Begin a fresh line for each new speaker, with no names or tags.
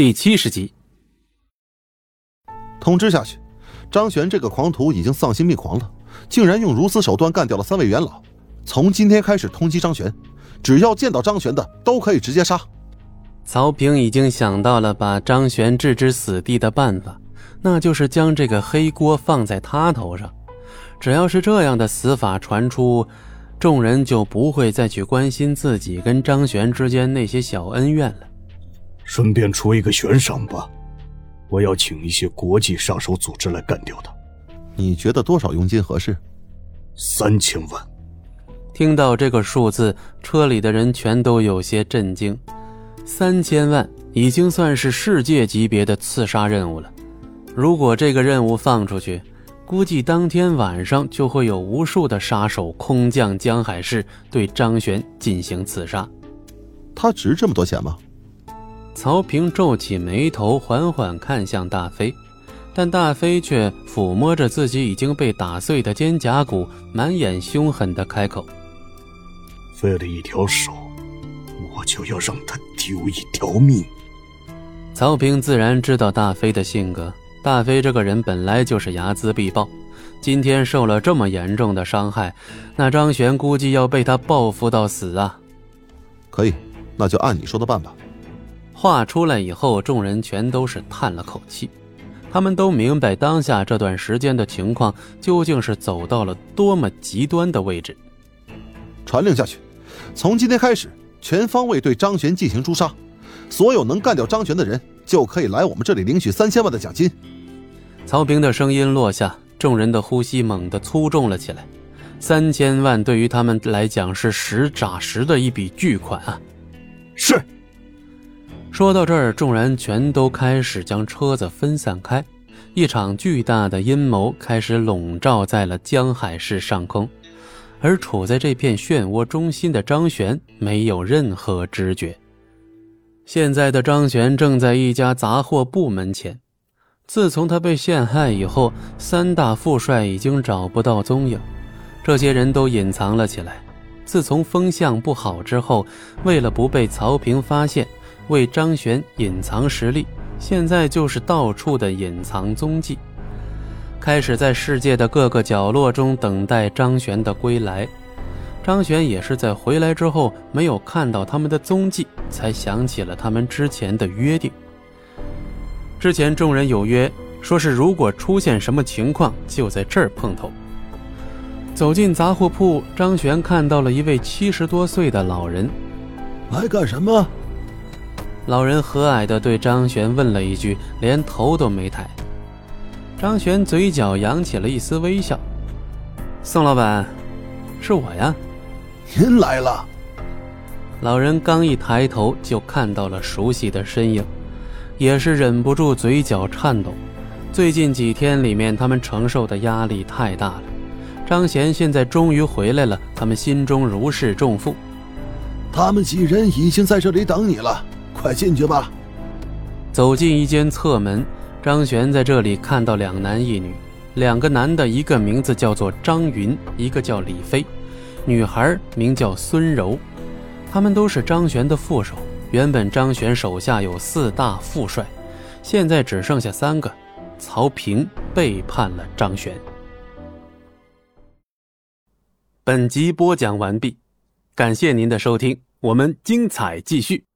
第七十集。
通知下去，张璇这个狂徒已经丧心病狂了，竟然用如此手段干掉了三位元老。从今天开始通缉张璇，只要见到张璇的都可以直接杀。
曹平已经想到了把张璇置之死地的办法，那就是将这个黑锅放在他头上。只要是这样的死法传出，众人就不会再去关心自己跟张璇之间那些小恩怨了。
顺便出一个悬赏吧，我要请一些国际杀手组织来干掉他。
你觉得多少佣金合适？
三千万。
听到这个数字，车里的人全都有些震惊。三千万已经算是世界级别的刺杀任务了。如果这个任务放出去，估计当天晚上就会有无数的杀手空降江海市，对张璇进行刺杀。
他值这么多钱吗？
曹平皱起眉头，缓缓看向大飞，但大飞却抚摸着自己已经被打碎的肩胛骨，满眼凶狠的开口：“
废了一条手，我就要让他丢一条命。”
曹平自然知道大飞的性格。大飞这个人本来就是睚眦必报，今天受了这么严重的伤害，那张璇估计要被他报复到死啊！
可以，那就按你说的办吧。
话出来以后，众人全都是叹了口气，他们都明白当下这段时间的情况究竟是走到了多么极端的位置。
传令下去，从今天开始，全方位对张璇进行诛杀，所有能干掉张璇的人。就可以来我们这里领取三千万的奖金。
曹平的声音落下，众人的呼吸猛地粗重了起来。三千万对于他们来讲是实打实的一笔巨款啊！
是。
说到这儿，众人全都开始将车子分散开，一场巨大的阴谋开始笼罩在了江海市上空，而处在这片漩涡中心的张璇没有任何知觉。现在的张璇正在一家杂货部门前。自从他被陷害以后，三大副帅已经找不到踪影，这些人都隐藏了起来。自从风向不好之后，为了不被曹平发现，为张璇隐藏实力，现在就是到处的隐藏踪迹，开始在世界的各个角落中等待张璇的归来。张璇也是在回来之后没有看到他们的踪迹，才想起了他们之前的约定。之前众人有约，说是如果出现什么情况，就在这儿碰头。走进杂货铺，张璇看到了一位七十多岁的老人。
来干什么？
老人和蔼地对张璇问了一句，连头都没抬。张璇嘴角扬起了一丝微笑：“宋老板，是我呀。”
您来了。
老人刚一抬头，就看到了熟悉的身影，也是忍不住嘴角颤抖。最近几天里面，他们承受的压力太大了。张贤现在终于回来了，他们心中如释重负。
他们几人已经在这里等你了，快进去吧。
走进一间侧门，张璇在这里看到两男一女，两个男的，一个名字叫做张云，一个叫李飞。女孩名叫孙柔，他们都是张璇的副手。原本张璇手下有四大副帅，现在只剩下三个。曹平背叛了张璇。本集播讲完毕，感谢您的收听，我们精彩继续。